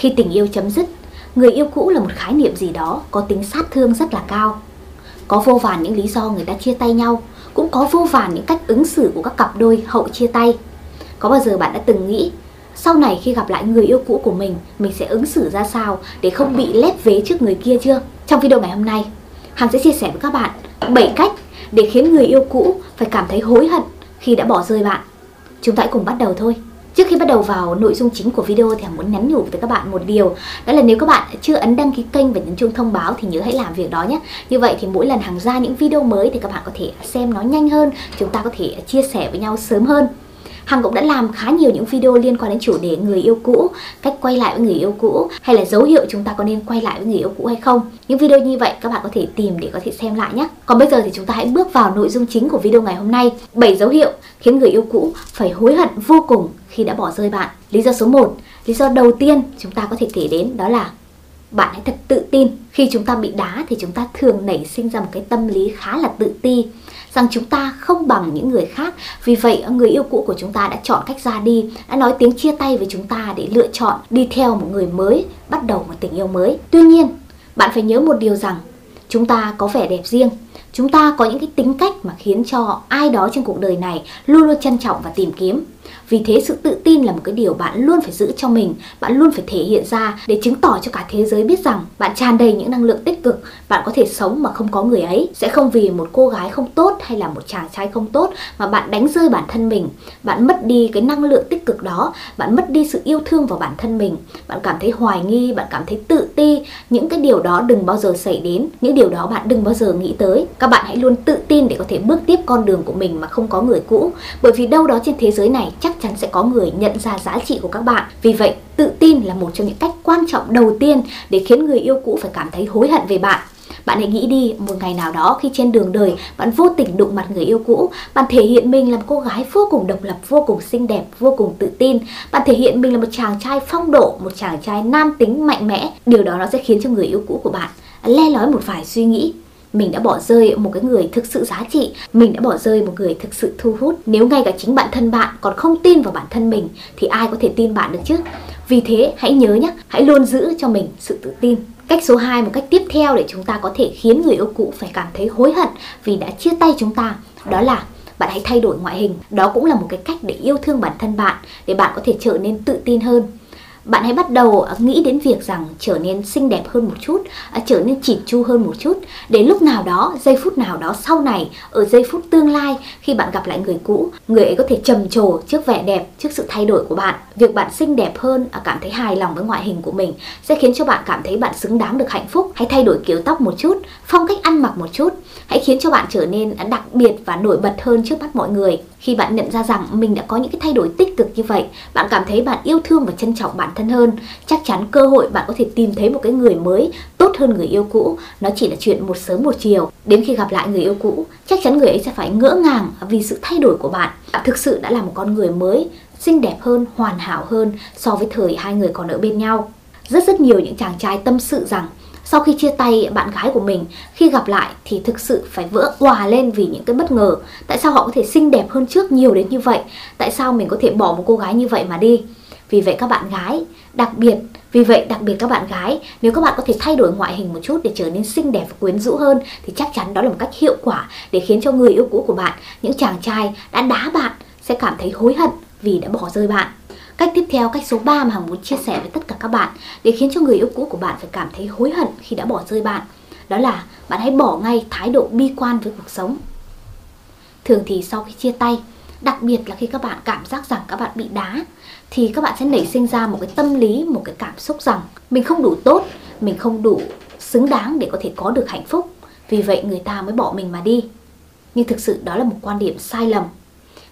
Khi tình yêu chấm dứt, người yêu cũ là một khái niệm gì đó có tính sát thương rất là cao. Có vô vàn những lý do người ta chia tay nhau, cũng có vô vàn những cách ứng xử của các cặp đôi hậu chia tay. Có bao giờ bạn đã từng nghĩ sau này khi gặp lại người yêu cũ của mình, mình sẽ ứng xử ra sao để không bị lép vế trước người kia chưa? Trong video ngày hôm nay, Hằng sẽ chia sẻ với các bạn 7 cách để khiến người yêu cũ phải cảm thấy hối hận khi đã bỏ rơi bạn. Chúng ta hãy cùng bắt đầu thôi. Trước khi bắt đầu vào nội dung chính của video thì Hằng muốn nhắn nhủ với các bạn một điều. Đó là nếu các bạn chưa ấn đăng ký kênh và nhấn chuông thông báo thì nhớ hãy làm việc đó nhé. Như vậy thì mỗi lần Hằng ra những video mới thì các bạn có thể xem nó nhanh hơn, Chúng ta có thể chia sẻ với nhau sớm hơn. Hằng cũng đã làm khá nhiều những video liên quan đến chủ đề người yêu cũ, cách quay lại với người yêu cũ hay là dấu hiệu chúng ta có nên quay lại với người yêu cũ hay không. Những video như vậy các bạn có thể tìm để có thể xem lại nhé. Còn bây giờ thì chúng ta hãy bước vào nội dung chính của video ngày hôm nay. 7 dấu hiệu khiến người yêu cũ phải hối hận vô cùng khi đã bỏ rơi bạn. Lý do số 1, lý do đầu tiên chúng ta có thể kể đến đó là bạn hãy thật tự tin. Khi chúng ta bị đá thì chúng ta thường nảy sinh ra một cái tâm lý khá là tự ti rằng chúng ta không bằng những người khác. Vì vậy người yêu cũ của chúng ta đã chọn cách ra đi, đã nói tiếng chia tay với chúng ta để lựa chọn đi theo một người mới, bắt đầu một tình yêu mới. Tuy nhiên, bạn phải nhớ một điều rằng chúng ta có vẻ đẹp riêng chúng ta có những cái tính cách mà khiến cho ai đó trên cuộc đời này luôn luôn trân trọng và tìm kiếm vì thế sự tự tin là một cái điều bạn luôn phải giữ cho mình, bạn luôn phải thể hiện ra để chứng tỏ cho cả thế giới biết rằng bạn tràn đầy những năng lượng tích cực, bạn có thể sống mà không có người ấy. Sẽ không vì một cô gái không tốt hay là một chàng trai không tốt mà bạn đánh rơi bản thân mình, bạn mất đi cái năng lượng tích cực đó, bạn mất đi sự yêu thương vào bản thân mình, bạn cảm thấy hoài nghi, bạn cảm thấy tự ti, những cái điều đó đừng bao giờ xảy đến, những điều đó bạn đừng bao giờ nghĩ tới. Các bạn hãy luôn tự tin để có thể bước tiếp con đường của mình mà không có người cũ, bởi vì đâu đó trên thế giới này chắc chắn sẽ có người nhận ra giá trị của các bạn. Vì vậy, tự tin là một trong những cách quan trọng đầu tiên để khiến người yêu cũ phải cảm thấy hối hận về bạn. Bạn hãy nghĩ đi, một ngày nào đó khi trên đường đời bạn vô tình đụng mặt người yêu cũ, bạn thể hiện mình là một cô gái vô cùng độc lập, vô cùng xinh đẹp, vô cùng tự tin. Bạn thể hiện mình là một chàng trai phong độ, một chàng trai nam tính mạnh mẽ. Điều đó nó sẽ khiến cho người yêu cũ của bạn le lói một vài suy nghĩ mình đã bỏ rơi một cái người thực sự giá trị. Mình đã bỏ rơi một người thực sự thu hút. Nếu ngay cả chính bản thân bạn còn không tin vào bản thân mình thì ai có thể tin bạn được chứ? Vì thế hãy nhớ nhé hãy luôn giữ cho mình sự tự tin. Cách số 2, một cách tiếp theo để chúng ta có thể khiến người yêu cũ phải cảm thấy hối hận vì đã chia tay chúng ta, đó là bạn hãy thay đổi ngoại hình. Đó cũng là một cái cách để yêu thương bản thân bạn, để bạn có thể trở nên tự tin hơn bạn hãy bắt đầu à, nghĩ đến việc rằng trở nên xinh đẹp hơn một chút, à, trở nên chỉn chu hơn một chút. để lúc nào đó, giây phút nào đó sau này, ở giây phút tương lai, khi bạn gặp lại người cũ, người ấy có thể trầm trồ trước vẻ đẹp, trước sự thay đổi của bạn. Việc bạn xinh đẹp hơn, à, cảm thấy hài lòng với ngoại hình của mình sẽ khiến cho bạn cảm thấy bạn xứng đáng được hạnh phúc. Hãy thay đổi kiểu tóc một chút, phong cách ăn mặc một chút, hãy khiến cho bạn trở nên đặc biệt và nổi bật hơn trước mắt mọi người. Khi bạn nhận ra rằng mình đã có những cái thay đổi tích cực như vậy, bạn cảm thấy bạn yêu thương và trân trọng bản thân hơn, chắc chắn cơ hội bạn có thể tìm thấy một cái người mới tốt hơn người yêu cũ, nó chỉ là chuyện một sớm một chiều. Đến khi gặp lại người yêu cũ, chắc chắn người ấy sẽ phải ngỡ ngàng vì sự thay đổi của bạn. Bạn thực sự đã là một con người mới, xinh đẹp hơn, hoàn hảo hơn so với thời hai người còn ở bên nhau. Rất rất nhiều những chàng trai tâm sự rằng sau khi chia tay bạn gái của mình khi gặp lại thì thực sự phải vỡ òa lên vì những cái bất ngờ tại sao họ có thể xinh đẹp hơn trước nhiều đến như vậy tại sao mình có thể bỏ một cô gái như vậy mà đi vì vậy các bạn gái đặc biệt vì vậy đặc biệt các bạn gái nếu các bạn có thể thay đổi ngoại hình một chút để trở nên xinh đẹp và quyến rũ hơn thì chắc chắn đó là một cách hiệu quả để khiến cho người yêu cũ của bạn những chàng trai đã đá bạn sẽ cảm thấy hối hận vì đã bỏ rơi bạn Cách tiếp theo, cách số 3 mà Hằng muốn chia sẻ với tất cả các bạn để khiến cho người yêu cũ của bạn phải cảm thấy hối hận khi đã bỏ rơi bạn. Đó là bạn hãy bỏ ngay thái độ bi quan với cuộc sống. Thường thì sau khi chia tay, đặc biệt là khi các bạn cảm giác rằng các bạn bị đá thì các bạn sẽ nảy sinh ra một cái tâm lý, một cái cảm xúc rằng mình không đủ tốt, mình không đủ xứng đáng để có thể có được hạnh phúc. Vì vậy người ta mới bỏ mình mà đi. Nhưng thực sự đó là một quan điểm sai lầm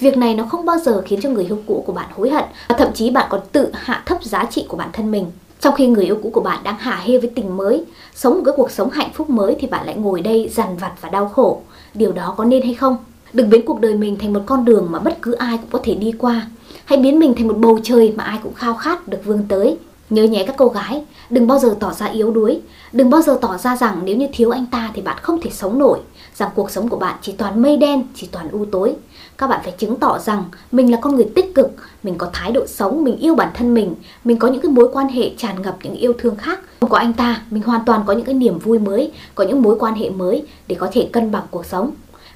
Việc này nó không bao giờ khiến cho người yêu cũ của bạn hối hận và thậm chí bạn còn tự hạ thấp giá trị của bản thân mình. Trong khi người yêu cũ của bạn đang hả hê với tình mới, sống một cái cuộc sống hạnh phúc mới thì bạn lại ngồi đây dằn vặt và đau khổ. Điều đó có nên hay không? Đừng biến cuộc đời mình thành một con đường mà bất cứ ai cũng có thể đi qua. Hãy biến mình thành một bầu trời mà ai cũng khao khát được vươn tới. Nhớ nhé các cô gái, đừng bao giờ tỏ ra yếu đuối, đừng bao giờ tỏ ra rằng nếu như thiếu anh ta thì bạn không thể sống nổi, rằng cuộc sống của bạn chỉ toàn mây đen, chỉ toàn u tối. Các bạn phải chứng tỏ rằng mình là con người tích cực, mình có thái độ sống, mình yêu bản thân mình, mình có những cái mối quan hệ tràn ngập những yêu thương khác. Không có anh ta, mình hoàn toàn có những cái niềm vui mới, có những mối quan hệ mới để có thể cân bằng cuộc sống.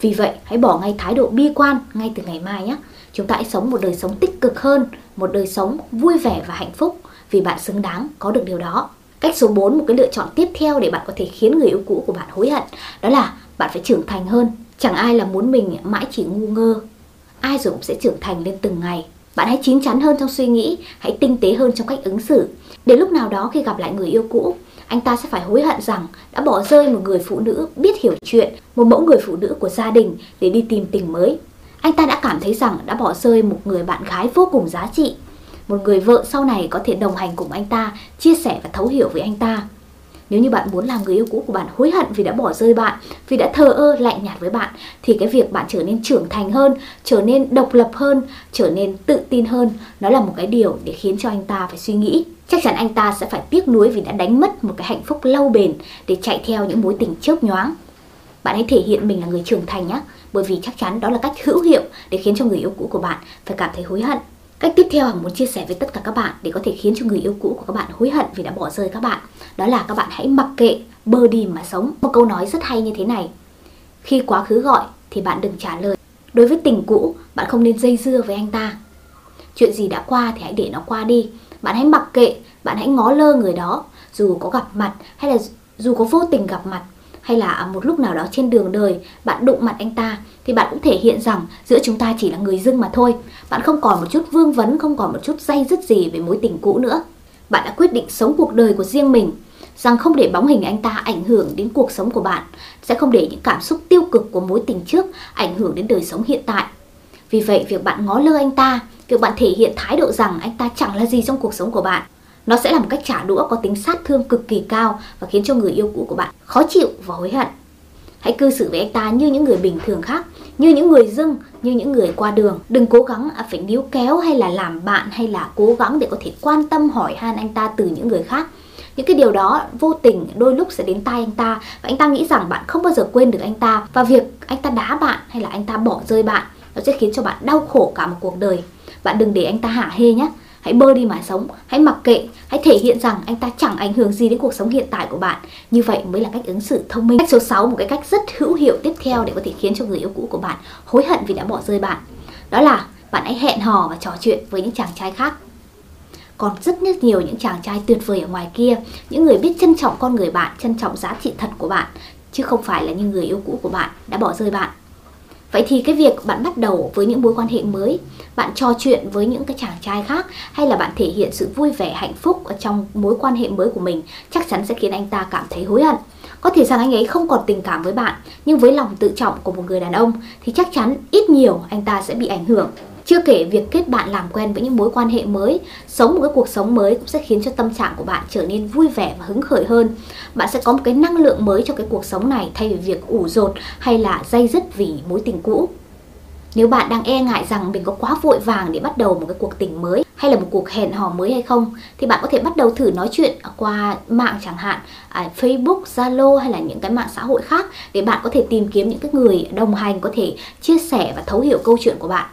Vì vậy, hãy bỏ ngay thái độ bi quan ngay từ ngày mai nhé. Chúng ta hãy sống một đời sống tích cực hơn, một đời sống vui vẻ và hạnh phúc vì bạn xứng đáng có được điều đó. Cách số 4, một cái lựa chọn tiếp theo để bạn có thể khiến người yêu cũ của bạn hối hận, đó là bạn phải trưởng thành hơn. Chẳng ai là muốn mình mãi chỉ ngu ngơ. Ai rồi cũng sẽ trưởng thành lên từng ngày. Bạn hãy chín chắn hơn trong suy nghĩ, hãy tinh tế hơn trong cách ứng xử. Đến lúc nào đó khi gặp lại người yêu cũ, anh ta sẽ phải hối hận rằng đã bỏ rơi một người phụ nữ biết hiểu chuyện, một mẫu người phụ nữ của gia đình để đi tìm tình mới. Anh ta đã cảm thấy rằng đã bỏ rơi một người bạn gái vô cùng giá trị, một người vợ sau này có thể đồng hành cùng anh ta, chia sẻ và thấu hiểu với anh ta. Nếu như bạn muốn làm người yêu cũ của bạn hối hận vì đã bỏ rơi bạn, vì đã thờ ơ lạnh nhạt với bạn thì cái việc bạn trở nên trưởng thành hơn, trở nên độc lập hơn, trở nên tự tin hơn, nó là một cái điều để khiến cho anh ta phải suy nghĩ. Chắc chắn anh ta sẽ phải tiếc nuối vì đã đánh mất một cái hạnh phúc lâu bền để chạy theo những mối tình chớp nhoáng. Bạn hãy thể hiện mình là người trưởng thành nhé, bởi vì chắc chắn đó là cách hữu hiệu để khiến cho người yêu cũ của bạn phải cảm thấy hối hận. Cách tiếp theo Hằng muốn chia sẻ với tất cả các bạn để có thể khiến cho người yêu cũ của các bạn hối hận vì đã bỏ rơi các bạn. Đó là các bạn hãy mặc kệ, bơ đi mà sống. Một câu nói rất hay như thế này. Khi quá khứ gọi thì bạn đừng trả lời. Đối với tình cũ, bạn không nên dây dưa với anh ta. Chuyện gì đã qua thì hãy để nó qua đi. Bạn hãy mặc kệ, bạn hãy ngó lơ người đó. Dù có gặp mặt hay là dù có vô tình gặp mặt hay là một lúc nào đó trên đường đời bạn đụng mặt anh ta thì bạn cũng thể hiện rằng giữa chúng ta chỉ là người dưng mà thôi. Bạn không còn một chút vương vấn, không còn một chút dây dứt gì về mối tình cũ nữa. Bạn đã quyết định sống cuộc đời của riêng mình, rằng không để bóng hình anh ta ảnh hưởng đến cuộc sống của bạn, sẽ không để những cảm xúc tiêu cực của mối tình trước ảnh hưởng đến đời sống hiện tại. Vì vậy, việc bạn ngó lơ anh ta, việc bạn thể hiện thái độ rằng anh ta chẳng là gì trong cuộc sống của bạn, nó sẽ là một cách trả đũa có tính sát thương cực kỳ cao và khiến cho người yêu cũ của bạn khó chịu và hối hận. Hãy cư xử với anh ta như những người bình thường khác, như những người dưng, như những người qua đường. Đừng cố gắng à, phải níu kéo hay là làm bạn hay là cố gắng để có thể quan tâm hỏi han anh ta từ những người khác. Những cái điều đó vô tình đôi lúc sẽ đến tai anh ta và anh ta nghĩ rằng bạn không bao giờ quên được anh ta và việc anh ta đá bạn hay là anh ta bỏ rơi bạn nó sẽ khiến cho bạn đau khổ cả một cuộc đời. Bạn đừng để anh ta hả hê nhé hãy bơ đi mà sống, hãy mặc kệ, hãy thể hiện rằng anh ta chẳng ảnh hưởng gì đến cuộc sống hiện tại của bạn. Như vậy mới là cách ứng xử thông minh. Cách số 6 một cái cách rất hữu hiệu tiếp theo để có thể khiến cho người yêu cũ của bạn hối hận vì đã bỏ rơi bạn. Đó là bạn hãy hẹn hò và trò chuyện với những chàng trai khác. Còn rất rất nhiều những chàng trai tuyệt vời ở ngoài kia, những người biết trân trọng con người bạn, trân trọng giá trị thật của bạn, chứ không phải là những người yêu cũ của bạn đã bỏ rơi bạn. Vậy thì cái việc bạn bắt đầu với những mối quan hệ mới, bạn trò chuyện với những cái chàng trai khác hay là bạn thể hiện sự vui vẻ hạnh phúc ở trong mối quan hệ mới của mình chắc chắn sẽ khiến anh ta cảm thấy hối hận. Có thể rằng anh ấy không còn tình cảm với bạn, nhưng với lòng tự trọng của một người đàn ông thì chắc chắn ít nhiều anh ta sẽ bị ảnh hưởng. Chưa kể việc kết bạn làm quen với những mối quan hệ mới, sống một cái cuộc sống mới cũng sẽ khiến cho tâm trạng của bạn trở nên vui vẻ và hứng khởi hơn. Bạn sẽ có một cái năng lượng mới cho cái cuộc sống này thay vì việc ủ rột hay là dây dứt vì mối tình cũ. Nếu bạn đang e ngại rằng mình có quá vội vàng để bắt đầu một cái cuộc tình mới hay là một cuộc hẹn hò mới hay không thì bạn có thể bắt đầu thử nói chuyện qua mạng chẳng hạn, à, Facebook, Zalo hay là những cái mạng xã hội khác để bạn có thể tìm kiếm những cái người đồng hành có thể chia sẻ và thấu hiểu câu chuyện của bạn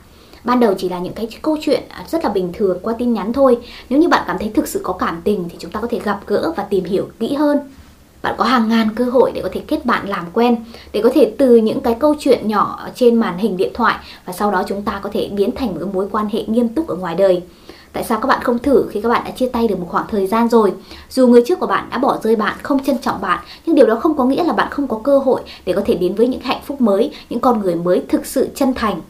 ban đầu chỉ là những cái câu chuyện à, rất là bình thường qua tin nhắn thôi. Nếu như bạn cảm thấy thực sự có cảm tình thì chúng ta có thể gặp gỡ và tìm hiểu kỹ hơn. Bạn có hàng ngàn cơ hội để có thể kết bạn làm quen để có thể từ những cái câu chuyện nhỏ trên màn hình điện thoại và sau đó chúng ta có thể biến thành một mối quan hệ nghiêm túc ở ngoài đời. Tại sao các bạn không thử khi các bạn đã chia tay được một khoảng thời gian rồi? Dù người trước của bạn đã bỏ rơi bạn, không trân trọng bạn, nhưng điều đó không có nghĩa là bạn không có cơ hội để có thể đến với những hạnh phúc mới, những con người mới thực sự chân thành.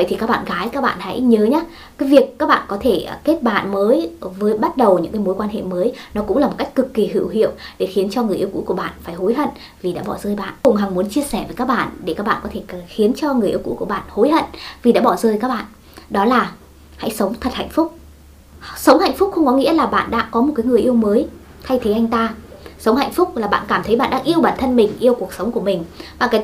Vậy thì các bạn gái các bạn hãy nhớ nhé Cái việc các bạn có thể à, kết bạn mới với bắt đầu những cái mối quan hệ mới Nó cũng là một cách cực kỳ hữu hiệu để khiến cho người yêu cũ của bạn phải hối hận vì đã bỏ rơi bạn. Cùng Hằng muốn chia sẻ với các bạn để các bạn có thể à, khiến cho người yêu cũ của bạn hối hận vì đã bỏ rơi các bạn. Đó là hãy sống thật hạnh phúc. Sống hạnh phúc không có nghĩa là bạn đã có một cái người yêu mới thay thế anh ta. Sống hạnh phúc là bạn cảm thấy bạn đang yêu bản thân mình, yêu cuộc sống của mình. Và cái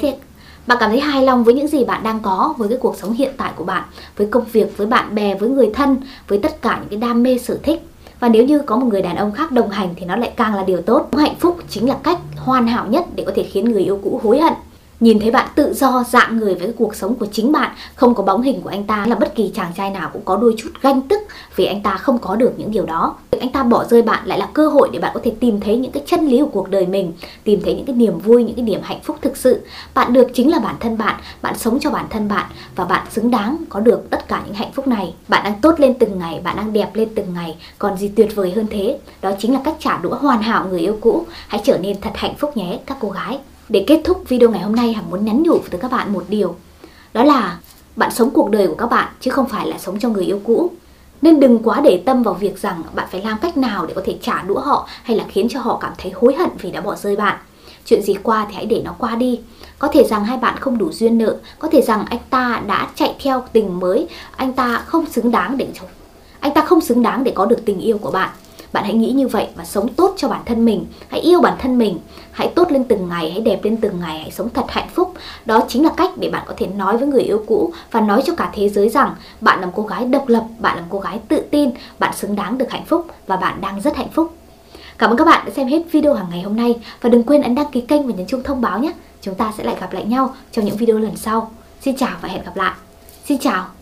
bạn cảm thấy hài lòng với những gì bạn đang có, với cái cuộc sống hiện tại của bạn, với công việc, với bạn bè, với người thân, với tất cả những cái đam mê sở thích. Và nếu như có một người đàn ông khác đồng hành thì nó lại càng là điều tốt. Hạnh phúc chính là cách hoàn hảo nhất để có thể khiến người yêu cũ hối hận Nhìn thấy bạn tự do dạng người với cuộc sống của chính bạn, không có bóng hình của anh ta là bất kỳ chàng trai nào cũng có đôi chút ganh tức vì anh ta không có được những điều đó. Việc anh ta bỏ rơi bạn lại là cơ hội để bạn có thể tìm thấy những cái chân lý của cuộc đời mình, tìm thấy những cái niềm vui, những cái niềm hạnh phúc thực sự. Bạn được chính là bản thân bạn, bạn sống cho bản thân bạn và bạn xứng đáng có được tất cả những hạnh phúc này. Bạn đang tốt lên từng ngày, bạn đang đẹp lên từng ngày, còn gì tuyệt vời hơn thế? Đó chính là cách trả đũa hoàn hảo người yêu cũ. Hãy trở nên thật hạnh phúc nhé các cô gái. Để kết thúc video ngày hôm nay, Hằng muốn nhắn nhủ tới các bạn một điều. Đó là bạn sống cuộc đời của các bạn chứ không phải là sống cho người yêu cũ. Nên đừng quá để tâm vào việc rằng bạn phải làm cách nào để có thể trả đũa họ Hay là khiến cho họ cảm thấy hối hận vì đã bỏ rơi bạn. Chuyện gì qua thì hãy để nó qua đi. Có thể rằng hai bạn không đủ duyên nợ. Có thể rằng anh ta đã chạy theo tình mới. Anh ta không xứng đáng để anh ta không xứng đáng để có được tình yêu của bạn bạn hãy nghĩ như vậy và sống tốt cho bản thân mình hãy yêu bản thân mình hãy tốt lên từng ngày, hãy đẹp lên từng ngày, hãy sống thật hạnh phúc đó chính là cách để bạn có thể nói với người yêu cũ và nói cho cả thế giới rằng bạn là một cô gái độc lập, bạn là một cô gái tự tin, bạn xứng đáng được hạnh phúc và bạn đang rất hạnh phúc Cảm ơn các bạn đã xem hết video hàng ngày hôm nay và đừng quên ấn đăng ký kênh và nhấn chuông thông báo nhé. Chúng ta sẽ lại gặp lại nhau trong những video lần sau. Xin chào và hẹn gặp lại. Xin chào.